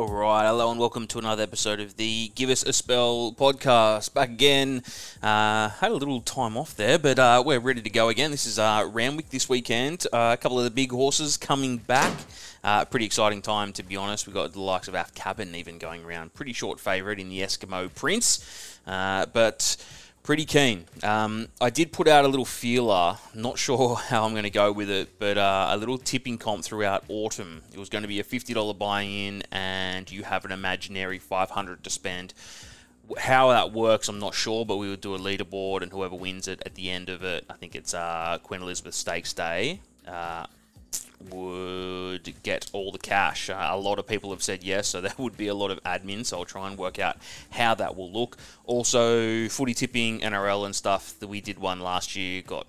All right, hello and welcome to another episode of the Give Us a Spell podcast. Back again. Uh, had a little time off there, but uh, we're ready to go again. This is uh, Randwick this weekend. Uh, a couple of the big horses coming back. Uh, pretty exciting time, to be honest. We've got the likes of Af Cabin even going around. Pretty short favourite in the Eskimo Prince. Uh, but pretty keen. Um, I did put out a little feeler. Not sure how I'm going to go with it, but uh, a little tipping comp throughout autumn. It was going to be a $50 buy-in, and you have an imaginary 500 to spend. How that works, I'm not sure, but we would do a leaderboard, and whoever wins it at the end of it, I think it's uh, Queen Elizabeth Stakes Day. Uh, would get all the cash. Uh, a lot of people have said yes, so there would be a lot of admin. So I'll try and work out how that will look. Also, footy tipping, NRL and stuff that we did one last year got.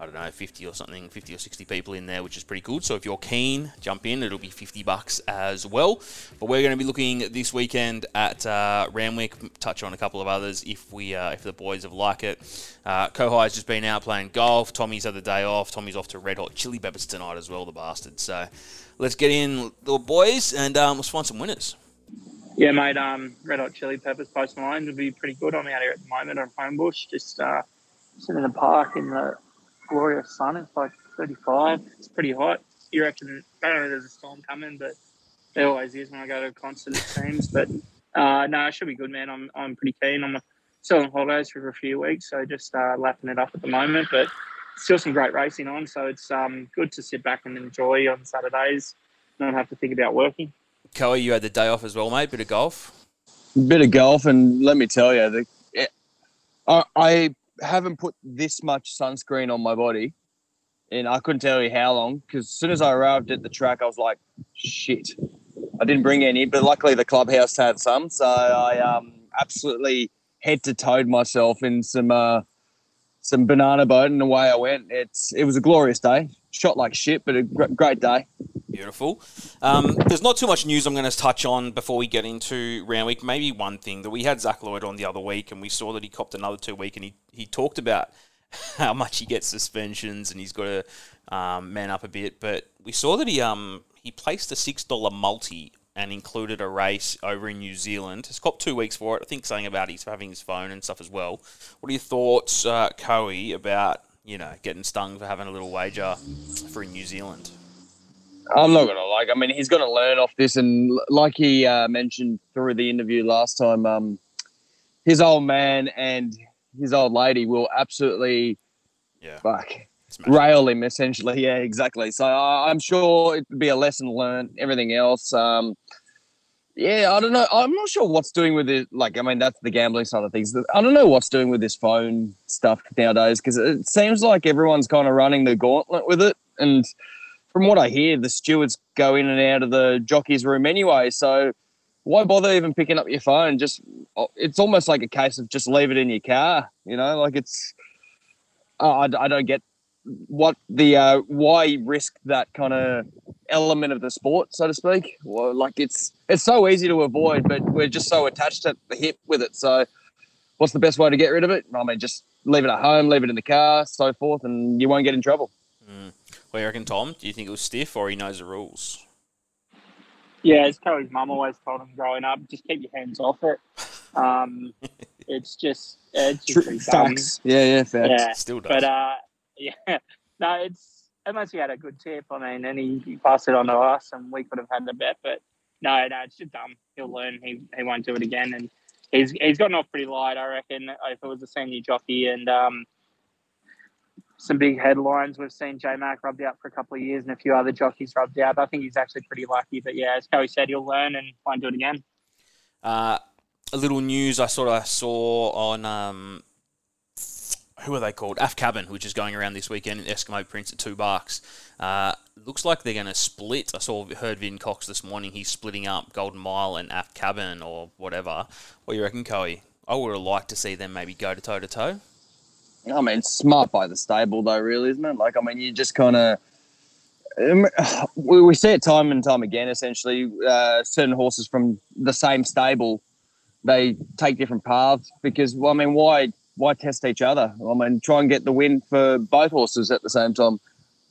I don't know, 50 or something, 50 or 60 people in there, which is pretty good. So if you're keen, jump in. It'll be 50 bucks as well. But we're going to be looking this weekend at uh, Randwick, touch on a couple of others if we uh, if the boys have like it. Uh, Kohai's just been out playing golf. Tommy's had the day off. Tommy's off to Red Hot Chili Peppers tonight as well, the bastard. So let's get in, little boys, and um, let's find some winners. Yeah, mate. Um, Red Hot Chili Peppers Post Malone would be pretty good. I'm out here at the moment on Homebush, just uh, sitting in the park in the glorious sun. It's like 35. It's pretty hot. You reckon? I don't know. There's a storm coming, but there always is when I go to a concert. It seems, but uh, no, it should be good, man. I'm I'm pretty keen. I'm still on holidays for a few weeks, so just uh, lapping it up at the moment. But still some great racing on, so it's um, good to sit back and enjoy on Saturdays, not have to think about working. Coe, you had the day off as well, mate. Bit of golf. bit of golf, and let me tell you, the, it, I, I haven't put this much sunscreen on my body, and I couldn't tell you how long. Because as soon as I arrived at the track, I was like, "Shit!" I didn't bring any, but luckily the clubhouse had some, so I um, absolutely head to toed myself in some uh, some banana boat, and away I went. It's it was a glorious day. Shot like shit, but a gr- great day. Beautiful. Um, there's not too much news I'm going to touch on before we get into Randwick. Maybe one thing that we had Zac Lloyd on the other week, and we saw that he copped another two week, and he, he talked about how much he gets suspensions, and he's got to um, man up a bit. But we saw that he um he placed a six dollar multi and included a race over in New Zealand. He's copped two weeks for it. I think something about he's having his phone and stuff as well. What are your thoughts, uh, Coe, about you know getting stung for having a little wager for New Zealand? I'm not gonna like. I mean, he's got to learn off this, and like he uh, mentioned through the interview last time, um, his old man and his old lady will absolutely, yeah, fuck, rail him essentially. Yeah, exactly. So uh, I'm sure it'd be a lesson learned. Everything else, um, yeah, I don't know. I'm not sure what's doing with it. Like, I mean, that's the gambling side of things. I don't know what's doing with this phone stuff nowadays because it seems like everyone's kind of running the gauntlet with it, and from what I hear, the stewards go in and out of the jockey's room anyway. So why bother even picking up your phone? Just it's almost like a case of just leave it in your car. You know, like it's. Uh, I, I don't get what the uh, why risk that kind of element of the sport, so to speak. Well, like it's it's so easy to avoid, but we're just so attached at the hip with it. So, what's the best way to get rid of it? I mean, just leave it at home, leave it in the car, so forth, and you won't get in trouble. Mm. What do you reckon, Tom? Do you think it was stiff or he knows the rules? Yeah, as Cody's mum always told him growing up, just keep your hands off it. Um, it's just it's just pretty facts. Yeah, yeah, facts. Yeah, Still does. but uh, yeah, no, it's unless he had a good tip. I mean, and he, he passed it on to us, and we could have had the bet. But no, no, it's just dumb. He'll learn. He he won't do it again, and he's he's gotten off pretty light. I reckon if it was a senior jockey and um, some big headlines. We've seen J Mac rubbed out for a couple of years and a few other jockeys rubbed out. I think he's actually pretty lucky. But yeah, as Cowie said, he'll learn and won't do it again. Uh, a little news I sort of saw on um, who are they called? Af Cabin, which is going around this weekend in Eskimo Prince at two bucks. Uh, looks like they're going to split. I saw heard Vin Cox this morning. He's splitting up Golden Mile and Af Cabin or whatever. What do you reckon, Cowie? I would have liked to see them maybe go to toe to toe. I mean, smart by the stable, though, really, isn't it? Like, I mean, you just kind of. We, we see it time and time again, essentially. Uh, certain horses from the same stable, they take different paths because, well, I mean, why why test each other? I mean, try and get the win for both horses at the same time.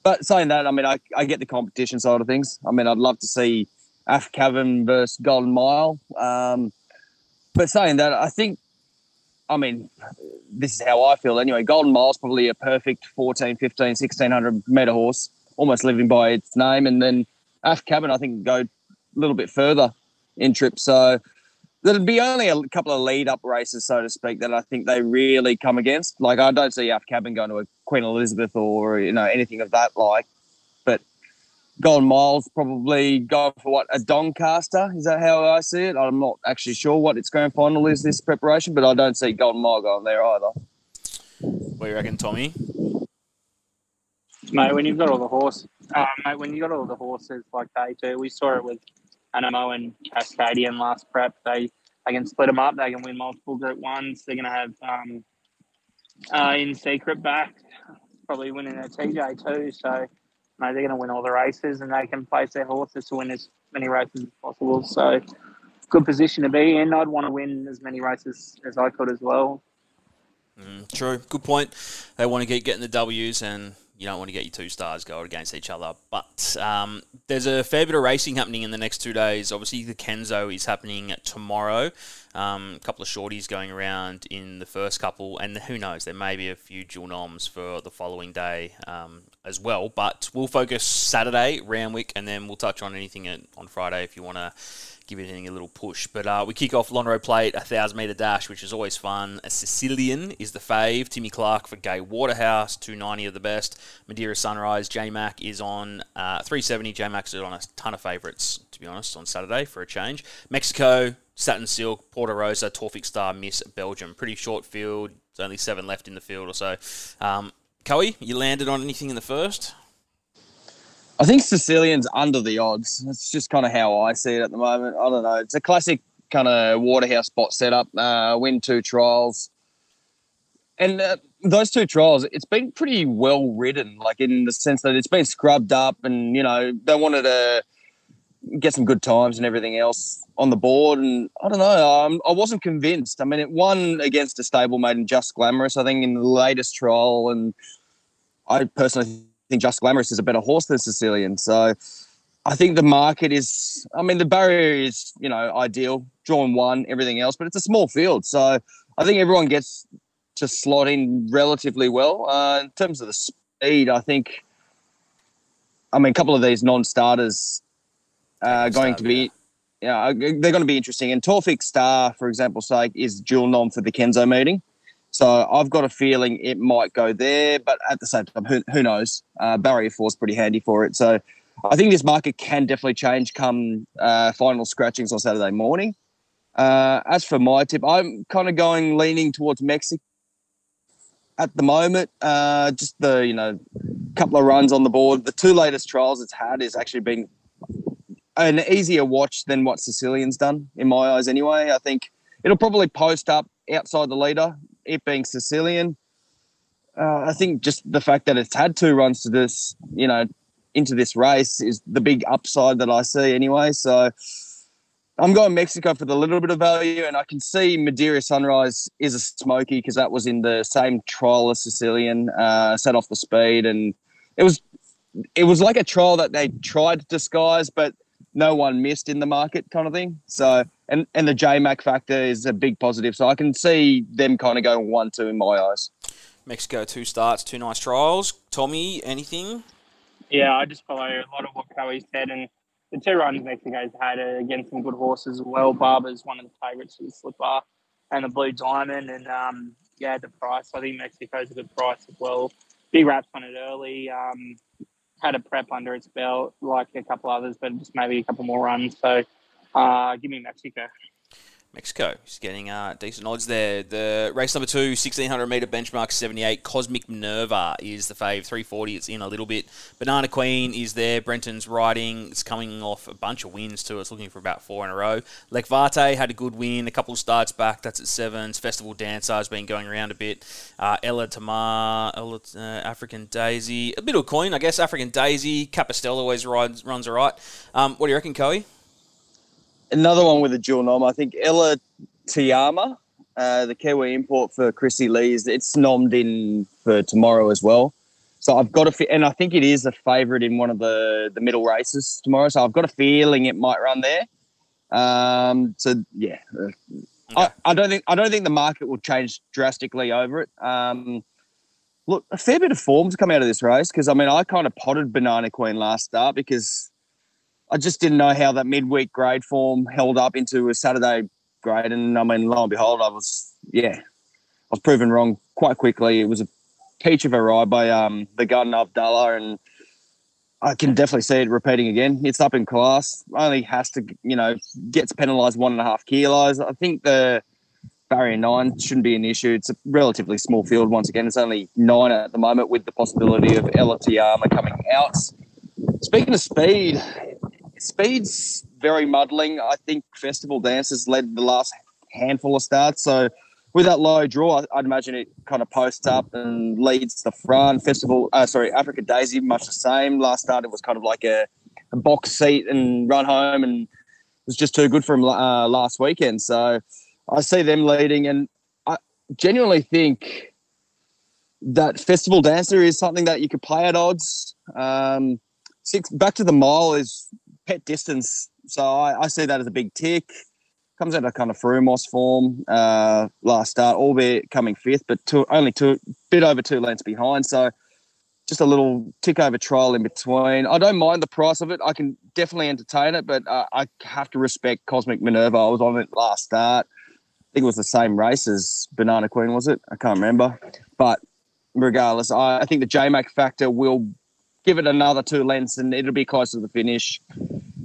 But saying that, I mean, I, I get the competition side of things. I mean, I'd love to see Af Cavern versus Golden Mile. Um, but saying that, I think, I mean, this is how I feel anyway. Golden Mile's probably a perfect 14, 15, 1600 meter horse, almost living by its name. And then Af Cavern, I think, go a little bit further in trip. So there'll be only a couple of lead up races, so to speak, that I think they really come against. Like I don't see Af Cavern going to a Queen Elizabeth or you know anything of that like. But Golden Miles probably going for what a Doncaster is that how I see it? I'm not actually sure what its grand final is this preparation, but I don't see Golden Mile going there either. What do you reckon, Tommy? Mate, when you've got all the horse, uh, mate, when you got all the horses like they do, we saw it with Anamoe and Cascadian last prep. They they can split them up. They can win multiple Group Ones. They're going to have um, uh, in secret back, probably winning a TJ too. So mate, they're going to win all the races, and they can place their horses to win as many races as possible. So good position to be in. I'd want to win as many races as I could as well. Mm, true. Good point. They want to keep getting the W's and you don't want to get your two stars going against each other. But um, there's a fair bit of racing happening in the next two days. Obviously, the Kenzo is happening tomorrow. Um, a couple of shorties going around in the first couple, and who knows, there may be a few dual noms for the following day um, as well. But we'll focus Saturday, Randwick, and then we'll touch on anything on Friday if you want to give anything a little push. But uh, we kick off Lonhro Plate, a 1,000 metre dash, which is always fun. A Sicilian is the fave. Timmy Clark for Gay Waterhouse, 290 of the best. Madeira Sunrise, J Mac is on uh, 370. J Mac is on a ton of favourites, to be honest, on Saturday for a change. Mexico, Satin Silk, Porta Rosa, Torfic Star, Miss Belgium. Pretty short field. There's only seven left in the field or so. Um, Coey, you landed on anything in the first? I think Sicilian's under the odds. That's just kind of how I see it at the moment. I don't know. It's a classic kind of Waterhouse spot setup. Uh, win two trials, and uh, those two trials, it's been pretty well ridden. Like in the sense that it's been scrubbed up, and you know they wanted to get some good times and everything else on the board. And I don't know. Um, I wasn't convinced. I mean, it won against a stablemate in Just Glamorous, I think, in the latest trial, and I personally think Just Glamorous is a better horse than Sicilian. So I think the market is, I mean, the barrier is, you know, ideal, drawn one, everything else, but it's a small field. So I think everyone gets to slot in relatively well. Uh, in terms of the speed, I think, I mean, a couple of these non starters are going to be. Yeah, they're going to be interesting. And Torfic Star, for example, sake, is dual nom for the Kenzo meeting. So I've got a feeling it might go there, but at the same time, who, who knows? Uh, barrier four is pretty handy for it. So I think this market can definitely change come uh, final scratchings on Saturday morning. Uh, as for my tip, I'm kind of going leaning towards Mexico at the moment. Uh, just the you know couple of runs on the board. The two latest trials it's had is actually been an easier watch than what Sicilian's done in my eyes. Anyway, I think it'll probably post up outside the leader it being Sicilian, uh, I think just the fact that it's had two runs to this, you know, into this race is the big upside that I see anyway. So I'm going Mexico for the little bit of value, and I can see Madeira Sunrise is a smoky because that was in the same trial as Sicilian, uh, set off the speed, and it was it was like a trial that they tried to disguise, but no one missed in the market kind of thing. So and and the JMac factor is a big positive. So I can see them kind of going one two in my eyes. Mexico two starts, two nice trials. Tommy, anything? Yeah, I just follow a lot of what Coey said, and the two runs Mexico's had are against some good horses as well. Barber's one of the favourites for the Slipper and the Blue Diamond, and um, yeah, the price. I think Mexico's a good price as well. Big wraps on it early. Um, had a prep under its belt, like a couple others, but just maybe a couple more runs. So uh, give me Mexico. Mexico is getting uh, decent odds there. The race number two, 1600 metre benchmark 78. Cosmic Minerva is the fave, 340. It's in a little bit. Banana Queen is there. Brenton's riding. It's coming off a bunch of wins too. It's looking for about four in a row. Lekvate had a good win. A couple of starts back. That's at sevens. Festival Dancer has been going around a bit. Uh, Ella Tamar, Ella, uh, African Daisy. A bit of coin, I guess. African Daisy. Capistello always rides, runs all right. Um, what do you reckon, Coey? Another one with a dual nom. I think Ella Tiama Uh, the Kiwi import for Chrissy Lee's, it's nommed in for tomorrow as well. So I've got a, fe- and I think it is a favourite in one of the the middle races tomorrow. So I've got a feeling it might run there. Um, so yeah, uh, I, I don't think I don't think the market will change drastically over it. Um, look, a fair bit of forms come out of this race because I mean I kind of potted Banana Queen last start because I just didn't know how that midweek grade form held up into a Saturday grade, and I mean lo and behold, I was yeah, I was proven wrong quite quickly. It was a peach of a ride by um, the Garden of Dalla, and I can definitely see it repeating again. It's up in class. Only has to, you know, gets penalised one and a half kilos. I think the barrier nine shouldn't be an issue. It's a relatively small field once again. It's only nine at the moment with the possibility of Ella Tiama coming out. Speaking of speed, speed's very muddling. I think Festival Dancers led the last handful of starts. So with that low draw, I'd imagine it kind of posts up and leads the front. Festival, uh, sorry, Africa Daisy, much the same. Last start, it was kind of like a, a box seat and run home, and it was just too good for him uh, last weekend. So I see them leading, and I genuinely think that Festival Dancer is something that you could play at odds. Um, six back to the mile is pet distance, so I, I see that as a big tick comes out of kind of Frumos form uh, last start, albeit coming fifth, but two, only two, bit over two lengths behind. So just a little tick over trial in between. I don't mind the price of it. I can definitely entertain it, but uh, I have to respect Cosmic Minerva. I was on it last start. I think it was the same race as Banana Queen, was it? I can't remember. But regardless, I, I think the JMac factor will give it another two lengths and it'll be close to the finish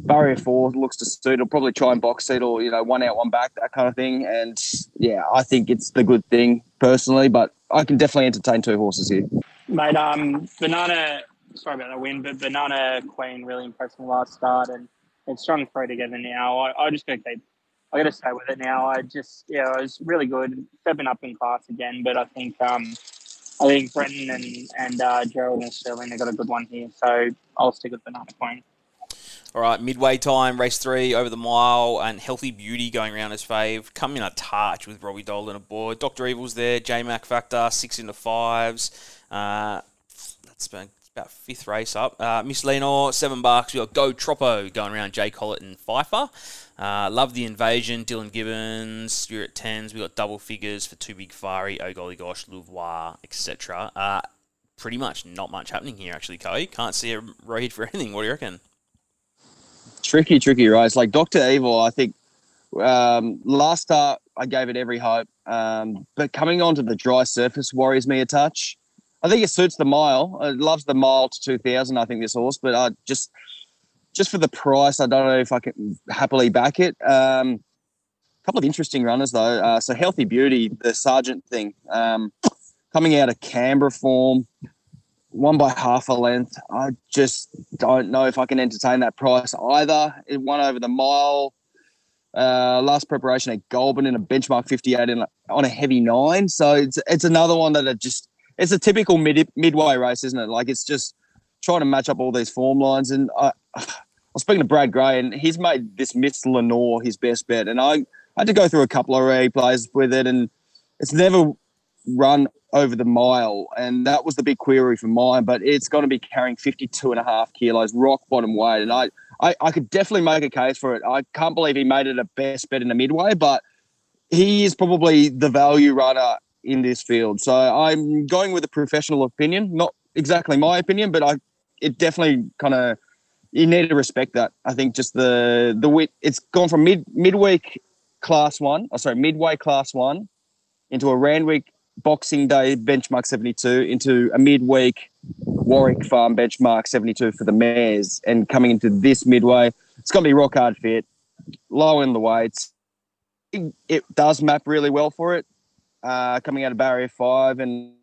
barrier four looks to suit. He'll probably try and box seat or you know one out, one back, that kind of thing. And yeah, I think it's the good thing personally. But I can definitely entertain two horses here. Mate, um, Banana. Sorry about the win, but Banana Queen really impressed me last start, and it's strong three together now. I, I just got to keep. I got to stay with it now. I just yeah, it was really good, stepping up in class again. But I think um, I think Brenton and and uh, Gerald and Sterling have got a good one here, so I'll stick with Banana Queen. All right, midway time, race three over the mile, and Healthy Beauty going around as fave. Come in a touch with Robbie Dolan aboard. Dr. Evil's there, J Mac Factor, six into fives. Uh, that's about, about fifth race up. Uh, Miss Lenore, seven bucks. we got Go Troppo going around Jay Collett and Pfeiffer. Uh, Love the Invasion, Dylan Gibbons, You're at Tens. we got double figures for Two Big Fari, Oh Golly Gosh, Louvois, etc. Uh, pretty much not much happening here, actually, Coe. Can't see a read for anything. What do you reckon? tricky, tricky race. Like Doctor Evil, I think um, last start I gave it every hope, um, but coming onto the dry surface worries me a touch. I think it suits the mile. It loves the mile to two thousand. I think this horse, but I just just for the price, I don't know if I can happily back it. Um, a couple of interesting runners though. Uh, so Healthy Beauty, the Sergeant thing, um, coming out of Canberra form one by half a length. I just don't know if I can entertain that price either. It won over the mile. Uh, last preparation at Goulburn in a benchmark 58 in, on a heavy nine. So it's it's another one that it just it's a typical mid midway race, isn't it? Like it's just trying to match up all these form lines. And I, I was speaking to Brad Gray, and he's made this Miss Lenore his best bet. And I, I had to go through a couple of replays with it, and it's never run over the mile. And that was the big query for mine. But it's going to be carrying 52 and a half kilos, rock bottom weight. And I, I, I could definitely make a case for it. I can't believe he made it a best bet in the midway, but he is probably the value runner in this field. So I'm going with a professional opinion, not exactly my opinion, but I it definitely kind of you need to respect that. I think just the the wit it's gone from mid midweek class one, oh sorry, midway class one into a Randwick Boxing Day benchmark 72 into a midweek Warwick Farm benchmark 72 for the mares. And coming into this midway, it's going to be rock hard fit, low in the weights. It, it does map really well for it, uh, coming out of barrier five, and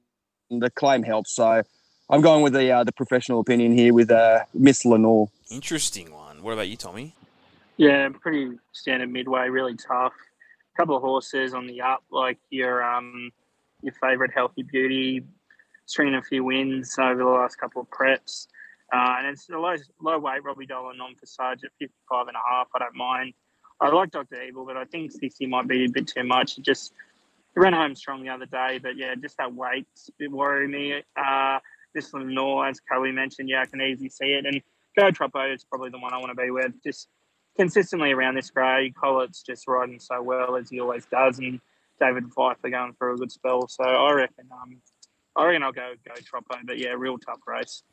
the claim helps. So I'm going with the uh, the professional opinion here with uh, Miss Lenore. Interesting one. What about you, Tommy? Yeah, pretty standard midway, really tough. couple of horses on the up, like your um, your favourite Healthy Beauty, stringing a few wins over the last couple of preps. Uh, and it's a low, low weight Robbie Dolan non for Sarge at 55 and a half. I don't mind. I like Dr. Evil, but I think 60 might be a bit too much. It just he ran home strong the other day, but yeah, just that weight it worried me. Uh, this Lenore, as Kelly mentioned, yeah, I can easily see it. And Go Troppo is probably the one I want to be with. Just consistently around this grade. Collett's just riding so well as he always does, and David Pfeiffer going for a good spell. So I reckon, um, I reckon I'll go go Troppo. But yeah, real tough race.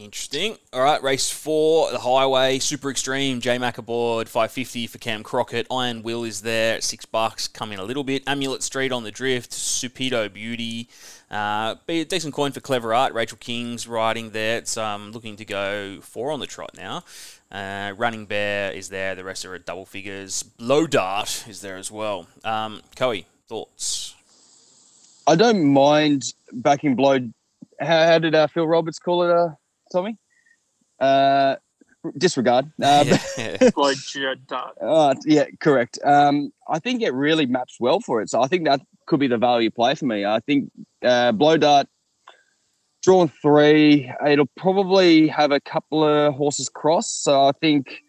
Interesting. All right, race four, the highway, super extreme. J Mac aboard, five fifty for Cam Crockett. Iron Will is there at six bucks, coming a little bit. Amulet Street on the drift. Supido Beauty, uh, be a decent coin for Clever Art. Rachel King's riding there. It's um, looking to go four on the trot now. Uh, Running Bear is there. The rest are at double figures. Blow Dart is there as well. Um, Coe, thoughts? I don't mind backing blow. How, how did uh, Phil Roberts call it? Uh, Tommy? Uh, disregard. Uh, uh, yeah, correct. Um, I think it really maps well for it. So I think that could be the value play for me. I think uh, Blow Dart drawn three. It'll probably have a couple of horses cross. So I think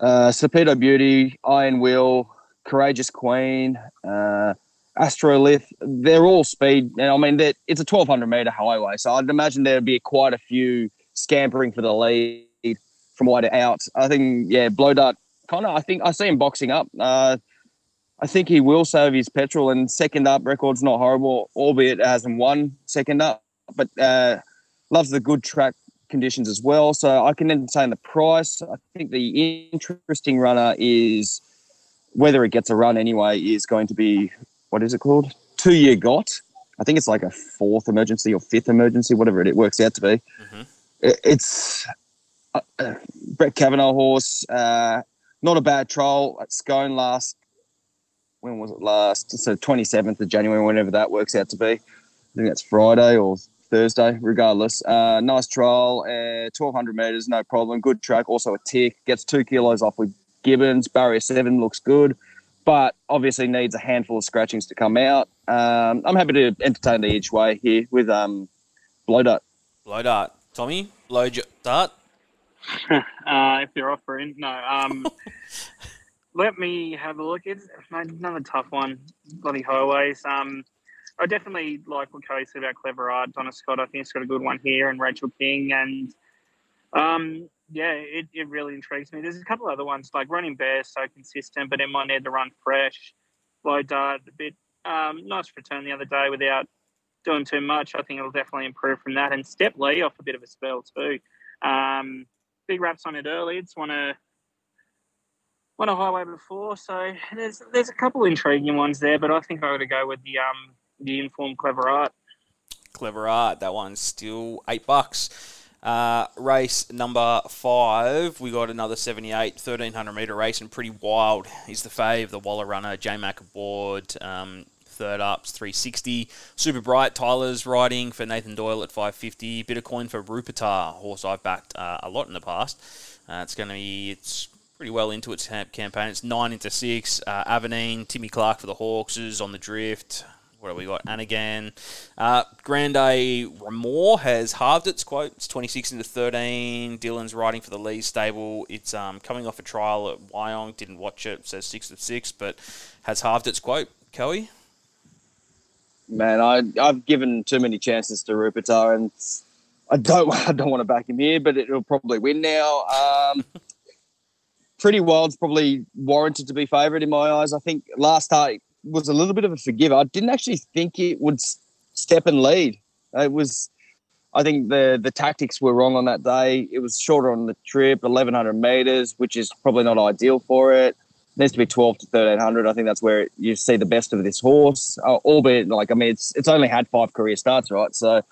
uh, Sapedo Beauty, Iron Wheel, Courageous Queen, uh, Astrolith, they're all speed. And I mean, it's a 1200 meter highway. So I'd imagine there'd be quite a few scampering for the lead from wide out. I think, yeah, Blow Dart, kind of, I think I see him boxing up. Uh, I think he will save his petrol and second up record's not horrible, albeit it hasn't won second up, but uh, loves the good track conditions as well. So I can entertain the price. I think the interesting runner is whether it gets a run anyway is going to be what is it called? Two year got. I think it's like a fourth emergency or fifth emergency, whatever it, works out to be. Mm-hmm. It, it's uh, uh, Brett Cavanough horse. Uh, not a bad trial at Scone last. When was it last? So twenty seventh of January, whenever that works out to be. I think that's Friday or Thursday, regardless. Uh, nice trial, uh, 1200 meters, no problem. Good track, also a tick. Gets two kilos off with Gibbons. Barrier seven looks good but obviously needs a handful of scratchings to come out. Um, I'm happy to entertain the each way here with um, Blow Dart. Blow Dart. Tommy, Blow Dart? uh, if you're offering, no. Um, let me have a look. It's another tough one. Bloody highways. Um, I definitely like what Kelly said about Clever Art. Donna Scott, I think, has got a good one here, and Rachel King. And um, yeah, it, it really intrigues me. There's a couple other ones like running bear, so consistent, but it might need to run fresh. Blow dart, a bit um, nice return the other day without doing too much. I think it'll definitely improve from that. And Step Lee off a bit of a spell too. Um, big raps on it early. It's won a won a highway before, so there's there's a couple intriguing ones there. But I think I would go with the um the informed clever art. Clever art. That one's still eight bucks. Uh, race number five, we got another 78, 1300 metre race, and pretty wild. He's the fave, the Waller runner, J Mac aboard. Um, third ups 360 super bright tyler's riding for nathan doyle at 550 bit of coin for rupertar horse i've backed uh, a lot in the past. Uh, it's going to be it's pretty well into its campaign. It's nine into six. Uh, avenine timmy clark for the hawkes is on the drift what have we got? And again, uh, Grande Ramor has halved its quote. It's 26 into 13. Dylan's riding for the Lee stable. It's um, coming off a trial at Wyong. Didn't watch it. Says 6 of 6, but has halved its quote. Coe? Man, I, I've given too many chances to Rupertar, and I don't, I don't want to back him here, but it'll probably win now. Um, Pretty Wild's probably warranted to be favourite in my eyes. I think last start was a little bit of a forgiver. I didn't actually think it would step and lead. It was, I think the the tactics were wrong on that day. It was shorter on the trip, 1100 meters, which is probably not ideal for it. it needs to be 12 to 1300. I think that's where you see the best of this horse. Uh, albeit, like I mean, it's it's only had five career starts, right? So.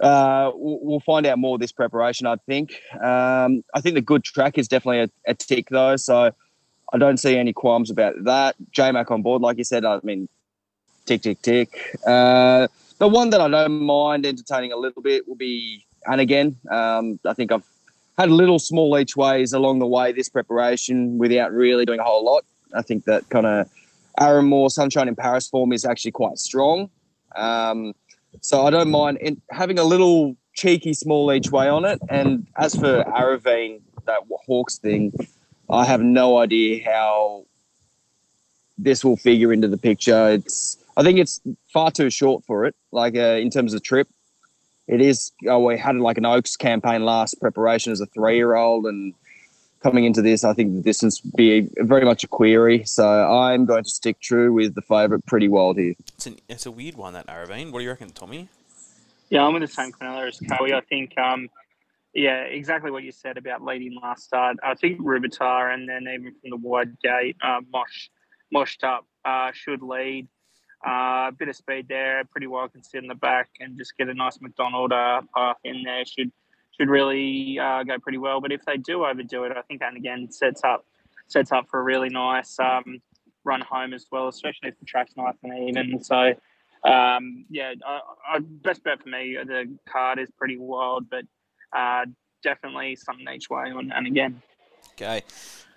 Uh, we'll find out more this preparation, I think. Um, I think the good track is definitely a, a tick, though. So I don't see any qualms about that. J Mac on board, like you said, I mean, tick, tick, tick. Uh, the one that I don't mind entertaining a little bit will be and again. Um, I think I've had a little small each ways along the way this preparation without really doing a whole lot. I think that kind of Aaron Moore Sunshine in Paris form is actually quite strong. Um, so I don't mind having a little cheeky small each way on it. And as for Aravine, that Hawkes thing, I have no idea how this will figure into the picture. It's I think it's far too short for it. Like uh, in terms of trip, it is. Oh, we had like an Oaks campaign last preparation as a three year old, and coming into this, I think the distance be very much a query. So I'm going to stick true with the favourite, Pretty Wild here. It's, an, it's a weird one that Aravine. What do you reckon, Tommy? Yeah, I'm in the same Quinella as Cowie. I think. Um, yeah, exactly what you said about leading last start. I think Rubitar and then even from the wide gate, uh, Mosh, moshed up, uh, should lead. Uh, a bit of speed there, pretty well can sit in the back and just get a nice McDonald uh, path in there. Should should really uh, go pretty well. But if they do overdo it, I think that again sets up sets up for a really nice um, run home as well, especially if the track's nice and even. So um, yeah, best bet for me the card is pretty wild, but uh, definitely something each way on and again. Okay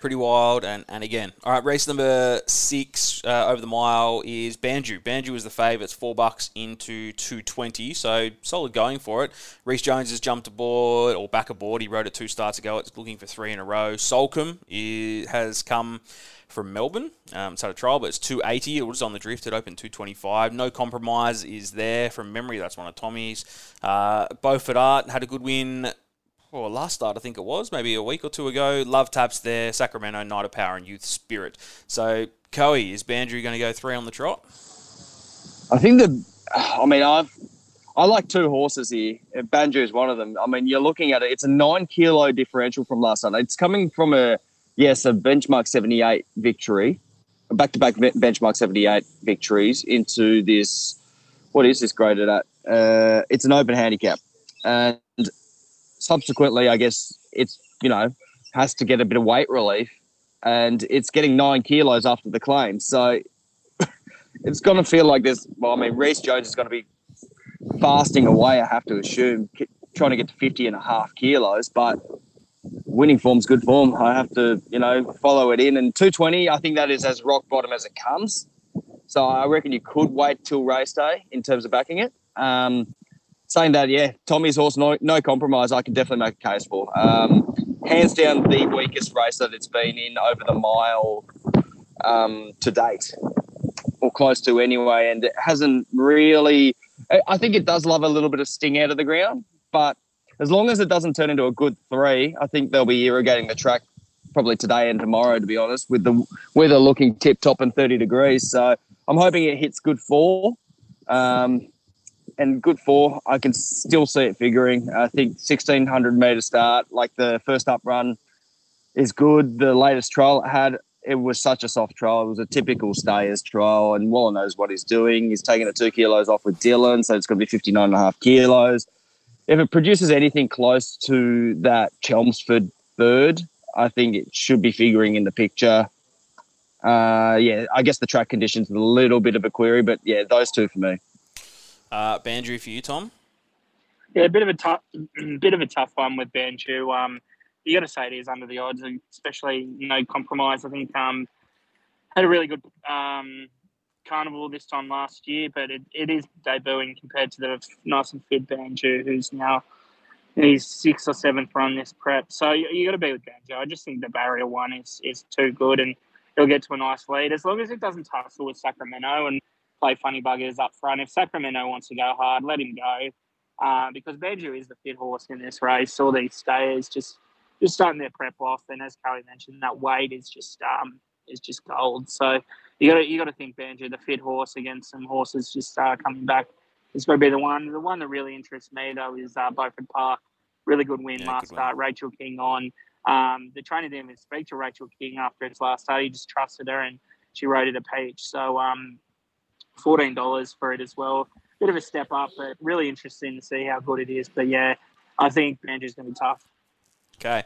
pretty wild. And, and again, all right, race number six uh, over the mile is Banju. Banju is the favourite. It's four bucks into 220, so solid going for it. Reese Jones has jumped aboard or back aboard. He rode it two starts ago. It's looking for three in a row. Soulcombe is, has come from Melbourne. Um, it's had a trial, but it's 280. It was on the drift. It opened 225. No compromise is there from memory. That's one of Tommy's. Uh, Beaufort Art had a good win or last start, I think it was, maybe a week or two ago. Love taps there, Sacramento, Night of Power, and Youth Spirit. So, Coe, is Bandrew going to go three on the trot? I think the, I mean, I've, I like two horses here. Banjo is one of them. I mean, you're looking at it, it's a nine kilo differential from last night. It's coming from a, yes, a benchmark 78 victory, back to back benchmark 78 victories into this, what is this graded at? Uh, it's an open handicap. And subsequently, I guess it's you know has to get a bit of weight relief, and it's getting nine kilos after the claim. So it's going to feel like this. Well, I mean, Reese Jones is going to be fasting away. I have to assume trying to get to 50 and a half kilos, but winning form's good form. I have to, you know, follow it in. And 220, I think that is as rock bottom as it comes. So I reckon you could wait till race day in terms of backing it. Um, saying that, yeah, Tommy's horse, no, no compromise. I can definitely make a case for. Um, hands down, the weakest race that it's been in over the mile um, to date, or close to anyway. And it hasn't really. I think it does love a little bit of sting out of the ground, but as long as it doesn't turn into a good three, I think they'll be irrigating the track probably today and tomorrow. To be honest, with the weather looking tip top and thirty degrees, so I'm hoping it hits good four. Um, and good four. I can still see it figuring. I think 1600 meter start, like the first up run, is good. The latest trial it had, it was such a soft trial. It was a typical stayers trial, and Waller knows what he's doing. He's taking the two kilos off with Dylan, so it's going to be 59 and a half kilos. If it produces anything close to that Chelmsford third, I think it should be figuring in the picture. Uh, yeah, I guess the track conditions are a little bit of a query, but yeah, those two for me. Uh, Banju for you, Tom. Yeah, a bit of a tough, bit of a tough one with Banju. Um, you got to say it is under the odds, especially no compromise. I think um, had a really good um, carnival this time last year, but it, it is debuting compared to the nice and fit Banjo, who's now he's sixth or seventh run this prep. So you, you got to be with Banjo. I just think the barrier one is is too good, and he'll get to a nice lead as long as it doesn't tussle with Sacramento and play funny buggers up front. If Sacramento wants to go hard, let him go. Uh, because Banjo is the fit horse in this race. All these stayers just just starting their prep off, and as Kelly mentioned, that weight is just um, is just gold. So you got to you got to think Banjo, the fit horse against some horses just uh, coming back. It's going to be the one. The one that really interests me though is uh, Beaufort Park. Really good win yeah, last start. Rachel King on. Um, the trainer didn't even speak to Rachel King after its last start. He just trusted her and she rode it a peach. So um, $14 for it as well. Bit of a step up, but really interesting to see how good it is. But yeah, I think Banju's going to be tough. Okay.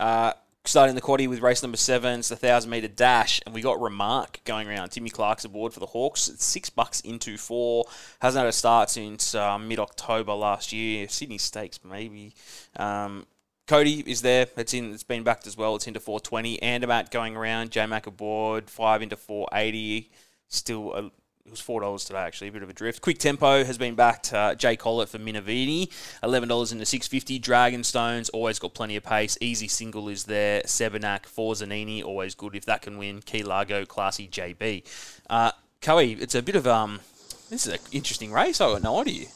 Uh, starting the quaddy with race number seven, it's the thousand meter dash, and we got Remark going around. Timmy Clark's aboard for the Hawkes. It's six bucks into four. Hasn't had a start since uh, mid October last year. Sydney Stakes maybe. Um, Cody is there. It's in. It's been backed as well. It's into 420. Andermatt going around. J Mac aboard. Five into 480. Still a it was four dollars today actually, a bit of a drift. Quick Tempo has been backed. Uh, Jay Collett for Minavini, eleven dollars into six fifty. Dragonstones always got plenty of pace. Easy single is there. Sevenak for Zanini always good if that can win. Key Largo, classy JB. Uh, Coe, it's a bit of um This is an interesting race. I got no idea.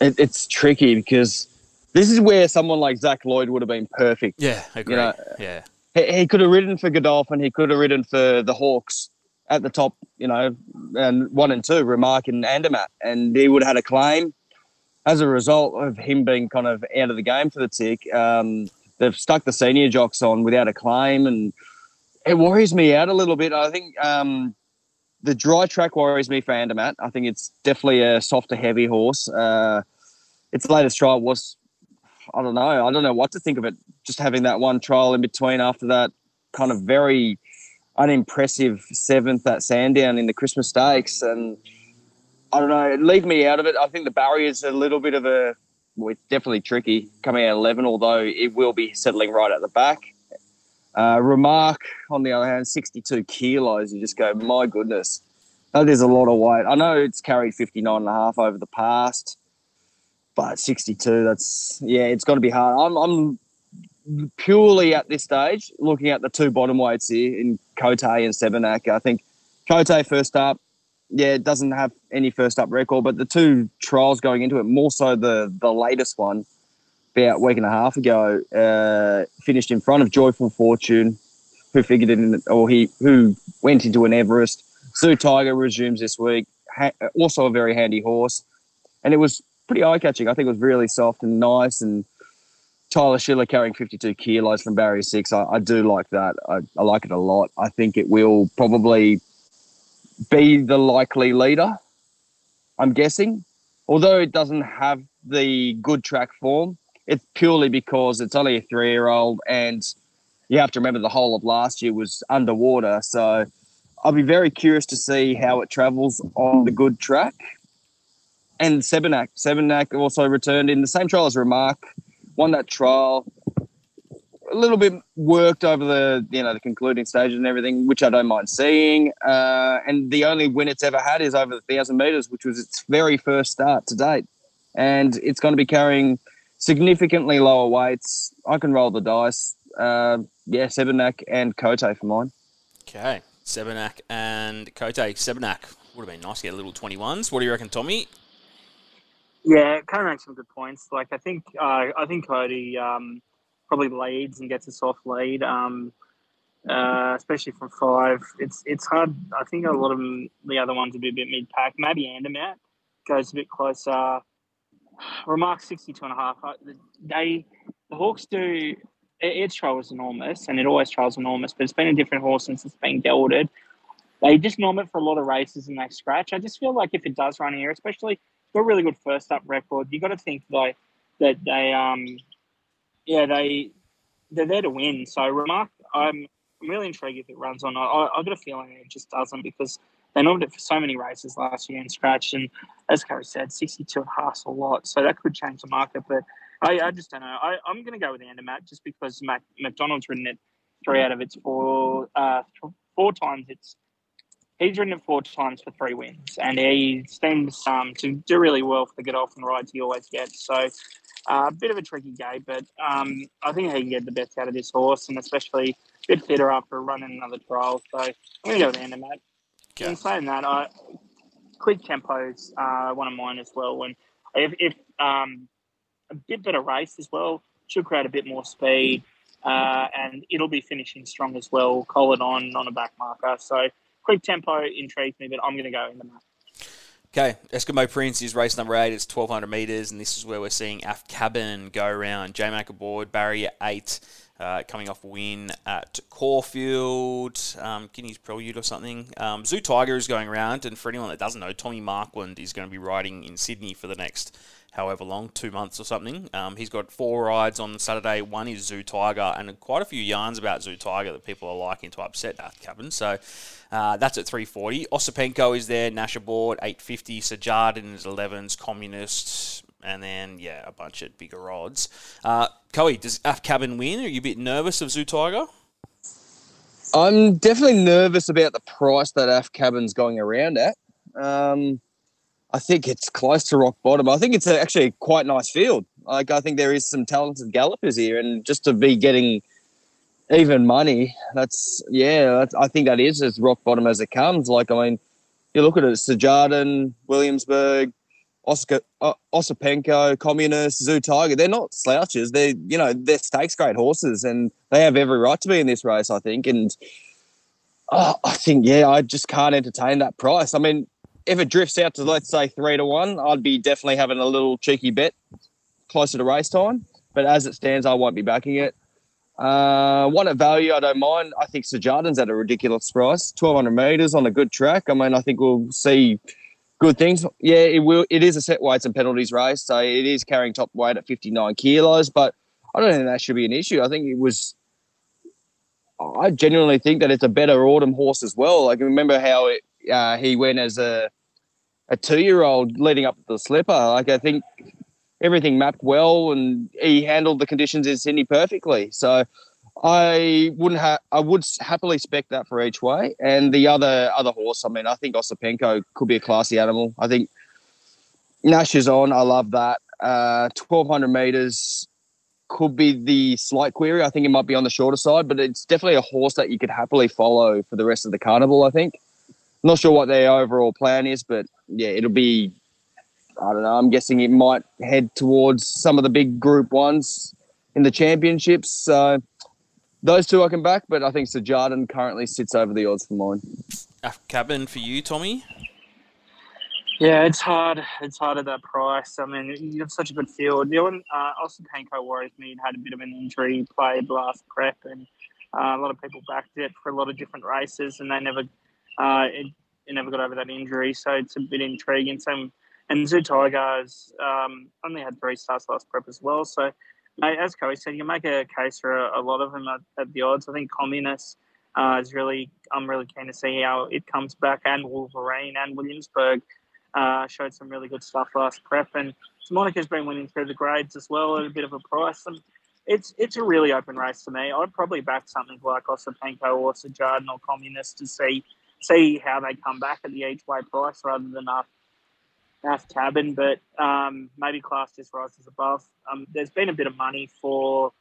It, it's tricky because this is where someone like Zac Lloyd would have been perfect. Yeah, agree. know, yeah. He, he could have ridden for Godolphin. He could have ridden for the Hawkes at the top, you know, and one and two, Remark and Andermatt, and he would have had a claim. As a result of him being kind of out of the game for the tick, um, they've stuck the senior jocks on without a claim, and it worries me out a little bit. I think um, the dry track worries me for Andermatt. I think it's definitely a softer, heavy horse. Uh, its latest trial was, I don't know, I don't know what to think of it. Just having that one trial in between after that kind of very unimpressive seventh at Sandown in the Christmas Stakes, and I don't know, leave me out of it. I think the barrier's a little bit of a, well, it's definitely tricky coming out 11, although it will be settling right at the back. Uh, Remark, on the other hand, 62 kilos. You just go, my goodness, that is a lot of weight. I know it's carried 59 and a half over the past, but 62, that's, yeah, it's got to be hard. I'm, I'm purely at this stage looking at the two bottom weights here in Cote and Sebenak. I think Cote first up, yeah, doesn't have any first up record, but the two trials going into it, more so the the latest one, about a week and a half ago, uh, finished in front of Joyful Fortune, who figured in, or he who went into an Everest. Zoo Tiger resumes this week, ha- also a very handy horse, and it was pretty eye catching. I think it was really soft and nice, and Tyler Schiller carrying 52 kilos from barrier six. I, I do like that. I, I like it a lot. I think it will probably be the likely leader. I'm guessing, although it doesn't have the good track form, it's purely because it's only a three year old and you have to remember the whole of last year was underwater. So I'll be very curious to see how it travels on the good track. And Sebenak. Sebenak also returned in the same trial as Remark, won that trial. A little bit worked over the you know the concluding stages and everything, which I don't mind seeing. Uh, and the only win it's ever had is over the thousand meters, which was its very first start to date. And it's going to be carrying significantly lower weights. I can roll the dice. Uh, yeah, Sebenak and Cote for mine. Okay, Sebenak and Cote. Sebenak would have been nice to get a little 21s. What do you reckon, Tommy? Yeah, of makes some good points. Like I think uh, I think Cody um, probably leads and gets a soft lead, um, uh, especially from five. It's it's hard. I think a lot of them, the other ones would be a bit mid pack. Maybe Andermatt goes a bit closer. Remark 62 and a half. Uh, They the Hawkes do its trial was enormous, and it always trials enormous. But it's been a different horse since it's been gelded. They just norm it for a lot of races and they scratch. I just feel like if it does run here, especially got a really good first up record. You got to think like that they um yeah they they're there to win. So remark, I'm I'm really intrigued if it runs on. I I got a feeling it just doesn't because they normed it for so many races last year and scratched. And as Carrie said, 62 and a half's a lot. So that could change the market. But I, I just don't know. I, I'm going to go with Andermatt just because Mac, McDonald's ridden it three out of its four uh, four times. It's he's ridden it four times for three wins, and he seems um, to do really well for the Godolphin rides he always gets. So uh, a bit of a tricky game, but um, I think he can get the best out of this horse, and especially a bit fitter after running another trial. So I'm going to go with Andermatt. Okay. In saying that, I, quick tempos uh, one of mine as well. And if, if um, a bit better race as well, should create a bit more speed, uh, and it'll be finishing strong as well. Collared on on a back marker, so quick tempo intrigues me, but I'm going to go Andermatt. Okay, Eskimo Prince is race number eight. It's 1,200 metres, and this is where we're seeing Af Cabin go around. J Mac aboard, barrier eight, uh, coming off a win at Caulfield, um, Guineas Prelude or something. Um, Zoo Tiger is going around, and for anyone that doesn't know, Tommy Marquand is going to be riding in Sydney for the next however long, two months or something. Um, he's got four rides on Saturday. One is Zoo Tiger, and quite a few yarns about Zoo Tiger that people are liking to upset that cabin. So uh, that's at 340. Osipenko is there, Nash aboard, 850. Sajardin is 11s, Communists, and then, yeah, a bunch of bigger odds. Uh, Coe, does Af Cabin win? Are you a bit nervous of Zoo Tiger? I'm definitely nervous about the price that Af Cabin's going around at. Um, I think it's close to rock bottom. I think it's actually quite nice field. Like I think there is some talented gallopers here, and just to be getting even money, that's yeah. That's, I think that is as rock bottom as it comes. Like I mean, you look at it, Sajardin, Williamsburg, Oscar, uh, Osipenko, Communist, Zoo Tiger, they're not slouches. They're, you know, they're stakes great horses and they have every right to be in this race, I think. And oh, I think, yeah, I just can't entertain that price. I mean, if it drifts out to, let's say, three to one, I'd be definitely having a little cheeky bet closer to race time. But as it stands, I won't be backing it. Uh, one at value, I don't mind. I think Sir Jardin's at a ridiculous price, twelve hundred meters on a good track. I mean, I think we'll see good things. Yeah, it will. It is a set weights and penalties race, so it is carrying top weight at fifty nine kilos. But I don't think that should be an issue. I think it was. I genuinely think that it's a better autumn horse as well. Like remember how it, uh, he went as a a two year old leading up to the slipper. Like I think everything mapped well, and he handled the conditions in Sydney perfectly. So I wouldn't have. I would happily spec that for each way. And the other other horse, I mean, I think Osipenko could be a classy animal. I think Nash is on. I love that. Uh, Twelve hundred meters could be the slight query. I think it might be on the shorter side, but it's definitely a horse that you could happily follow for the rest of the carnival. I think. Not sure what their overall plan is, but yeah, it'll be I don't know. I'm guessing it might head towards some of the big group ones in the championships. So those two I can back, but I think Sir Jardin currently sits over the odds for mine. cabin for you, Tommy. Yeah, it's hard. It's hard at that price. I mean, you have such a good field. The one, uh, Osipenko worries me. He'd had a bit of an injury, played last prep, and uh, a lot of people backed it for a lot of different races, and they never, uh, it, it never got over that injury. So it's a bit intriguing. Same and Zoo Tigers um, only had three starts last prep as well. So, as Coey said, you make a case for a, a lot of them at, at, the odds. I think Communist uh, is really, I'm really keen to see how it comes back. And Wolverine and Williamsburg uh, showed some really good stuff last prep. And Monica's been winning through the grades as well at a bit of a price. And it's it's a really open race to me. I'd probably back something like Osipenko or Sajardin or Communist to see see how they come back at the each way price rather than up Half cabin, but um, maybe class just rises above. Um, there's been a bit of money for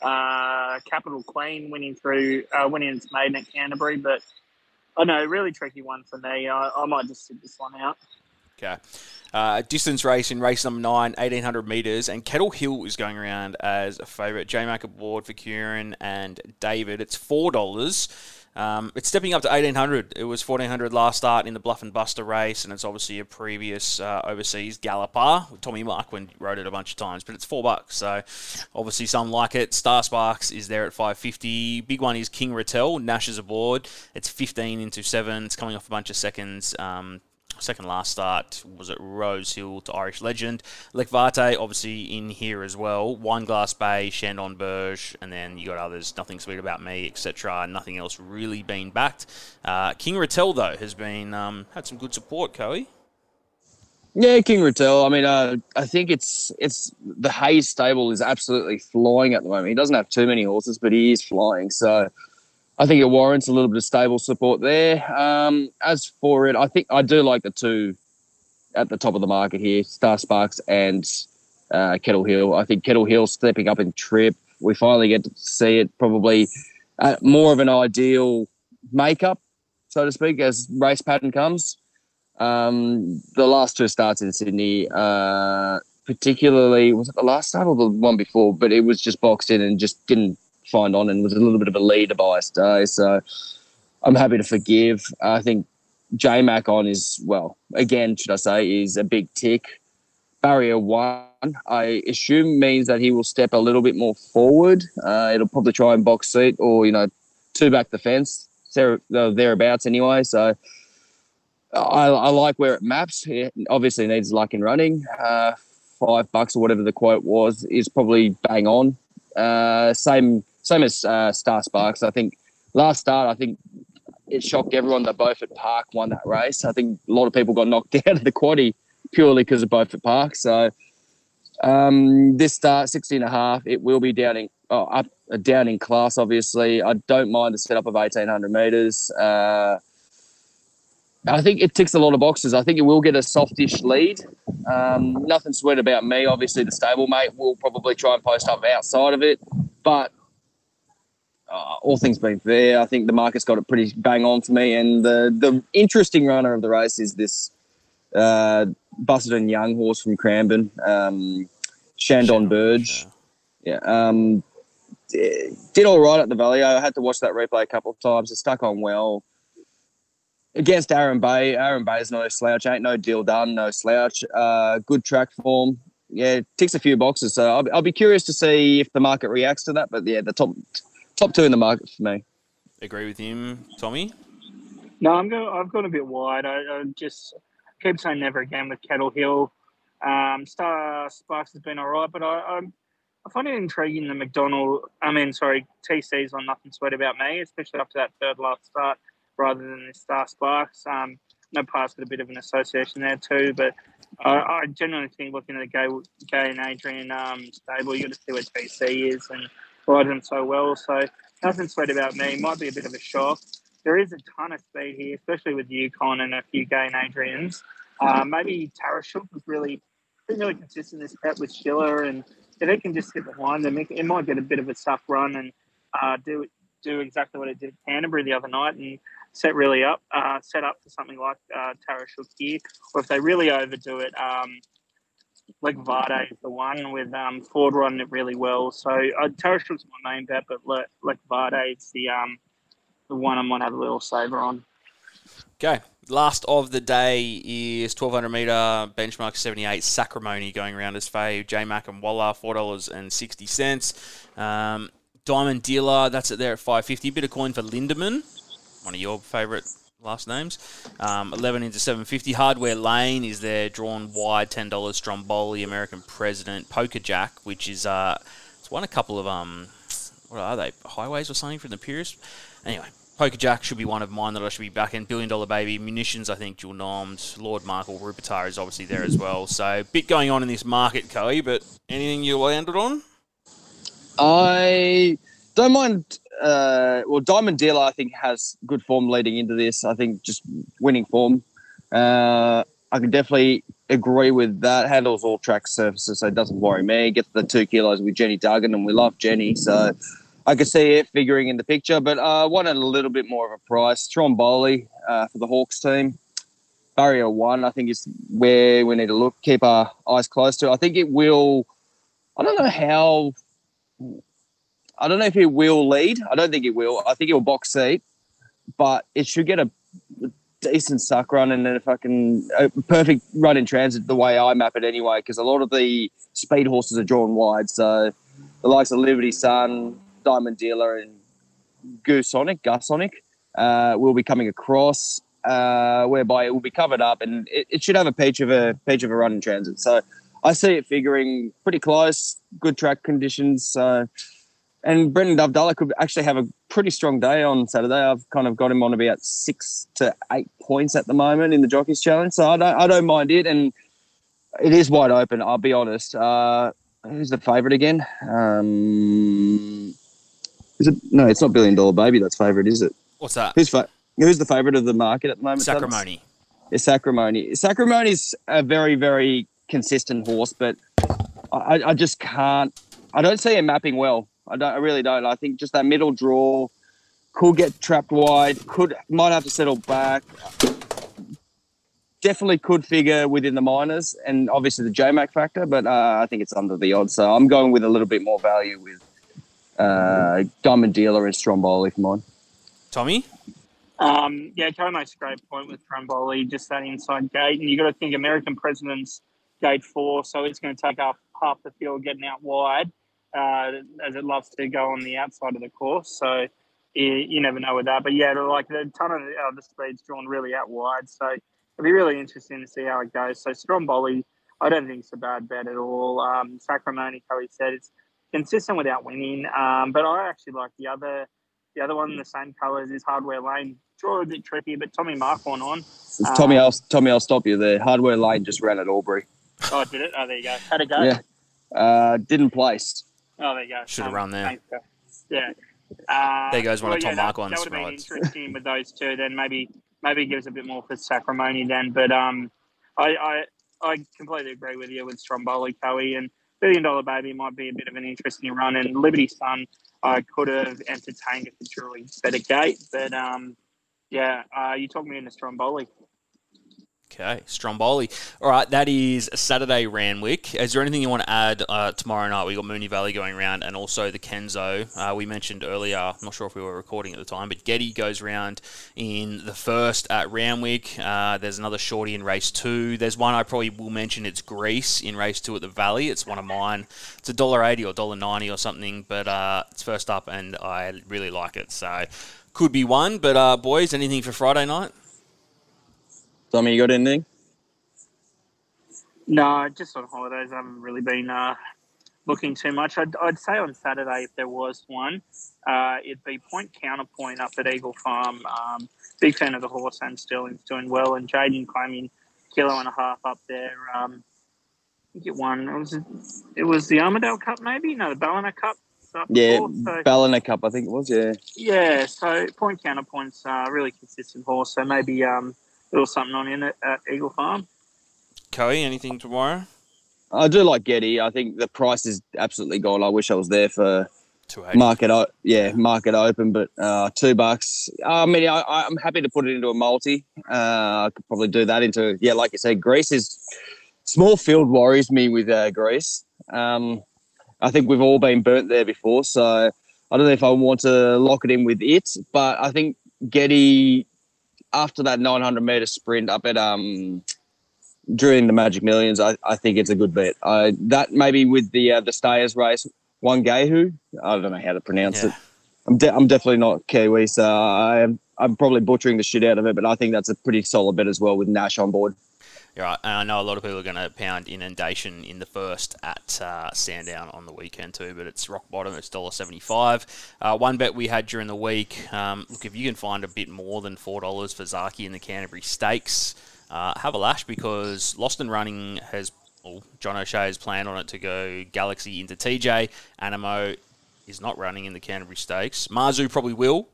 uh, Capital Queen winning through uh, winning its maiden at Canterbury, but I know really tricky one for me. I, I might just sit this one out. Okay. Uh, distance race in race number nine, 1800 metres, and Kettle Hill is going around as a favourite. J Mac aboard for Ciaron and David. It's $4. Um, it's stepping up to 1800. It was 1400 last start in the Bluff and Buster race, and it's obviously a previous uh, overseas galloper. Tommy Marquand rode it a bunch of times, but it's four bucks. So obviously some like it. Star Sparks is there at 550. Big one is King Rattel. Nash is aboard. It's 15 into seven. It's coming off a bunch of seconds. Um, second last start was at Rose Hill to Irish Legend. Lekvate obviously in here as well. Wineglass Bay, Shandon Burge, and then you got others. Nothing sweet about me, etc. Nothing else really been backed. Uh, King Rattel though has been um, had some good support. Coey. Yeah, King Rattel. I mean, uh, I think it's it's the Hayes stable is absolutely flying at the moment. He doesn't have too many horses, but he is flying. So I think it warrants a little bit of stable support there. Um, as for it, I think I do like the two at the top of the market here, Star Sparks and uh, Kettle Hill. I think Kettle Hill stepping up in trip. We finally get to see it probably more of an ideal makeup, so to speak, as race pattern comes. Um, the last two starts in Sydney, uh, particularly, was it the last start or the one before? But it was just boxed in and just didn't find on and was a little bit of a leader bias day. So I'm happy to forgive. I think J Mac on is, well, again, should I say, is a big tick. Barrier one, I assume means that he will step a little bit more forward. Uh, it'll probably try and box seat or, you know, two back the fence, thereabouts anyway. So I, I like where it maps. It obviously needs luck in running. Uh, five bucks or whatever the quote was is probably bang on. Uh, same same as uh, Star Sparks. I think last start, I think it shocked everyone that Beaufort Park won that race. I think a lot of people got knocked out of the quaddy purely because of Beaufort Park. So um, this start, 60 and a half, it will be down in, oh, up, uh, down in class, obviously. I don't mind the setup of 1800 metres. Uh, I think it ticks a lot of boxes. I think it will get a softish lead. Um, nothing sweet about me. Obviously, the stablemate will probably try and post up outside of it. But uh, all things being fair, I think the market's got it pretty bang on for me. And the the interesting runner of the race is this uh, and Young horse from Cranbourne, um, Shandon Burge. Yeah, um, did all right at the Valley. I had to watch that replay a couple of times. It stuck on well against Aaron Bay. Aaron Bay is no slouch. Ain't no deal done. No slouch. Uh, good track form. Yeah, ticks a few boxes. So I'll, I'll be curious to see if the market reacts to that. But yeah, the top top two in the market for me. Agree with him, Tommy. No, I'm going. I've gone a bit wide. I, I just keep saying never again with Kettle Hill. Um, Star Sparks has been all right, but I, I'm I find it intriguing the McDonald. I mean, sorry, TC's on nothing sweat about me, especially after that third last start, rather than the Star Sparks. Um, no pass got a bit of an association there too, but I, I genuinely think looking at the Gai, Gai and Adrian um, stable, you got to see where TC is and ride them so well. So nothing sweat about me. Might be a bit of a shock. There is a ton of speed here, especially with Yukon and a few Gai and Adrians. Uh, maybe Tarashuk was really been really consistent this prep with Schiller, and if they can just get behind them, it, it might get a bit of a tough run and uh, do do exactly what it did at Canterbury the other night and set really up, uh, set up for something like uh, Tarashuk here. Or if they really overdo it, um, like Vade is the one with um, Ford running it really well. So uh, Tarashuk's my main bet, but like, like is the um, the one I might have a little saver on. Okay, last of the day is 1200 meter benchmark 78 Sacrimony going around as fave. J Mac and Walla four dollars and sixty cents. Um, Diamond Dealer that's it there at 550. Bit of coin for Lindemann, one of your favourite last names. Um, 11 into 750. Hardware Lane is there drawn wide $10. Stromboli, American President, Poker Jack, which is uh, it's won a couple of um, what are they highways or something from the Purist. Anyway, Poker Jack should be one of mine that I should be back in. Billion Dollar Baby, Munitions, I think, dual nommed. Lord Markle, Rupitar is obviously there as well. So, bit going on in this market, Coe, but anything you landed on? I don't mind. Uh, well, Diamond Dealer, I think, has good form leading into this. I think just winning form. Uh, I can definitely agree with that. Handles all track surfaces, so it doesn't worry me. Gets the two kilos with Jenny Duggan, and we love Jenny. So I could see it figuring in the picture, but I uh, wanted a little bit more of a price. Stromboli uh, for the Hawkes team. Barrier one, I think, is where we need to look, keep our eyes close to. I think it will. I don't know how. I don't know if it will lead. I don't think it will. I think will box seat, but it should get a decent suck run and then I can a perfect run in transit the way I map it anyway, because a lot of the speed horses are drawn wide. So the likes of Liberty Sun, Diamond Dealer and Goosonic, Gusonic, uh, will be coming across, uh, whereby it will be covered up and it, it, should have a peach of a peach of a run in transit. So I see it figuring pretty close, good track conditions. So and Brendan Dovdalla could actually have a pretty strong day on Saturday. I've kind of got him on about six to eight points at the moment in the Jockeys Challenge, so I don't I don't mind it, and it is wide open. I'll be honest. Uh, who's the favourite again? Um, is it? No, it's not Billion Dollar Baby. That's favourite, is it? What's that? Who's fa- Who's the favourite of the market at the moment? Sacrimony. Yeah, Sacrimony. Sacrimony's a very, very consistent horse, but I, I just can't. I don't see him mapping well. I don't. I really don't. I think just that middle draw could get trapped wide. Could might have to settle back. Definitely could figure within the minors and obviously the JMac factor, but uh, I think it's under the odds. So I'm going with a little bit more value with uh, Diamond Dealer and Stromboli for mine. Tommy? Um, yeah, Joe makes a great point with Stromboli, just that inside gate. And you've got to think American President's gate four, so it's going to take up half the field getting out wide, uh, as it loves to go on the outside of the course. So you, you never know with that. But yeah, like the ton of uh, the speed's drawn really out wide. So it'll be really interesting to see how it goes. So Stromboli, I don't think it's a bad bet at all. Um, Sacrimony, how he said, it's consistent without winning. Um, but I actually like the other the other one, the same colours, is Hardware Lane. Draw a bit tricky, but Tommy Marquand on. Tommy, um, I'll Tommy, I'll stop you there. Hardware Lane just ran at Albury. Oh, did it? Oh, there you go. How'd it go? Yeah, uh, didn't place. Oh, there you go. Should have um, run there. Thanks, yeah. Uh, there goes one well, of Tom yeah, Marquand's That, that would have been interesting with those two. Then maybe maybe it gives a bit more for Sacrimony then. But um, I, I I completely agree with you with Stromboli, Coe, and Billion Dollar Baby might be a bit of an interesting run, and Liberty Sun I could have entertained if it's truly better gate, but um, yeah, uh, you talked me into Stromboli. Okay, Stromboli. All right, that is Saturday Randwick. Is there anything you want to add uh, tomorrow night? We got Moonee Valley going around, and also the Kenzo. Uh, we mentioned earlier. I'm not sure if we were recording at the time, but Getty goes round in the first at Randwick. Uh, there's another shorty in race two. There's one I probably will mention. It's Greece in race two at the Valley. It's one of mine. It's a dollar eighty or dollar ninety or something, but uh, it's first up, and I really like it. So could be one. But uh, boys, anything for Friday night? Tommy, you got anything? No, just on holidays. I haven't really been uh, looking too much. I'd, I'd say on Saturday, if there was one, uh, it'd be Point Counterpoint up at Eagle Farm. Um, big fan of the horse and Sterling's doing well, and Jaden claiming kilo and a half up there. Um, I think it won. It was it was the Armadale Cup, maybe no, the Ballina Cup. Yeah, so, Ballina Cup, I think it was. Yeah. Yeah. So Point Counterpoint's a uh, really consistent horse. So maybe um, there was something on in it at Eagle Farm. Coey, anything tomorrow? I do like Getty. I think the price is absolutely gone. I wish I was there for market. Yeah, market open, but uh, two bucks. I mean, I, am happy to put it into a multi. Uh, I could probably do that into yeah, like you said, Greece is small field worries me with uh, Greece. Um, I think we've all been burnt there before, so I don't know if I want to lock it in with it. But I think Getty after that 900 meter sprint up at um during the Magic Millions, I, I think it's a good bet. Uh, that maybe with the uh, the Stayers race, Wangehu, I don't know how to pronounce yeah. it. I'm de- I'm definitely not Kiwi, so I am I'm probably butchering the shit out of it, but I think that's a pretty solid bet as well with Nash on board. Right, and I know a lot of people are going to pound inundation in the first at uh, Sandown on the weekend too, but it's rock bottom. It's dollar seventy five. Uh, one bet we had during the week. Um, look, if you can find a bit more than four dollars for Zaaki in the Canterbury Stakes, uh, have a lash because Lost and Running has. Well, John O'Shea's plan on it to go Galaxy into TJ. Animo is not running in the Canterbury Stakes. Mazu probably will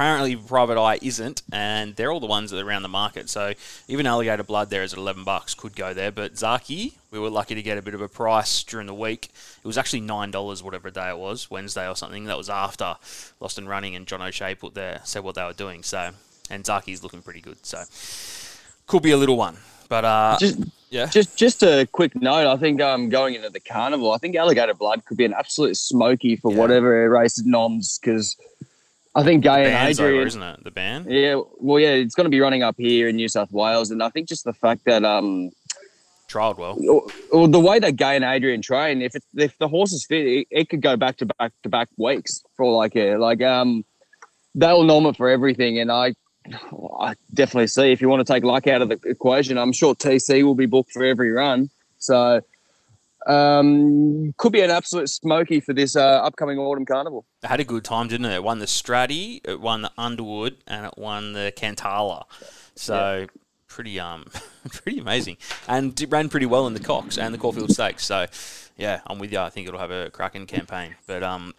apparently Private Eye isn't, and they're all the ones that are around the market. So even Alligator Blood there is at 11 bucks, could go there. But Zaaki, we were lucky to get a bit of a price during the week. It was actually $9, whatever day it was, Wednesday or something. That was after Lost and Running and John O'Shea put there, said what they were doing. So, and Zaaki's looking pretty good. So, could be a little one. But uh, just, yeah, just just a quick note. I think um, going into the carnival, I think Alligator Blood could be an absolute smoky for yeah. whatever race noms because I think Gai and Adrian, over, isn't it? The band. Yeah, well, yeah, it's going to be running up here in New South Wales, and I think just the fact that um, trialed well, or, or, the way that Gai and Adrian train, if it, if the horse is fit, it, it, could go back to back to back weeks for like yeah, like um, they'll norm it for everything, and I. I definitely see if you want to take luck out of the equation, I'm sure TC will be booked for every run. So um, could be an absolute smoky for this uh, upcoming autumn carnival. It had a good time, didn't it? It won the Stratty, it won the Underwood, and it won the Cantala. So yeah. pretty um pretty amazing, and it ran pretty well in the Cox and the Caulfield Stakes. So yeah, I'm with you. I think it'll have a cracking campaign. But um,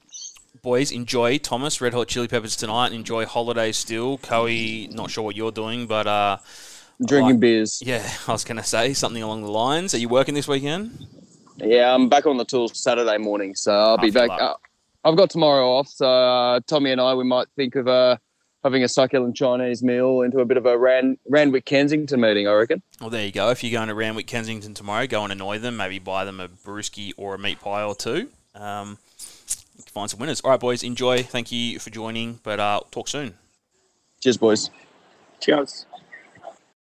boys, enjoy Thomas Red Hot Chili Peppers tonight. Enjoy holidays still. Coey, not sure what you're doing, but uh. Drinking like, beers. Yeah, I was going to say something along the lines. Are you working this weekend? Yeah, I'm back on the tools Saturday morning, so I'll be back. Uh, I've got tomorrow off, so uh, Tommy and I we might think of uh, having a succulent Chinese meal into a bit of a Rand, Randwick Kensington meeting, I reckon. Well, there you go. If you're going to Randwick Kensington tomorrow, go and annoy them. Maybe buy them a brewski or a meat pie or two. Um, find some winners. All right, boys, enjoy. Thank you for joining, but uh, talk soon. Cheers, boys. Cheers.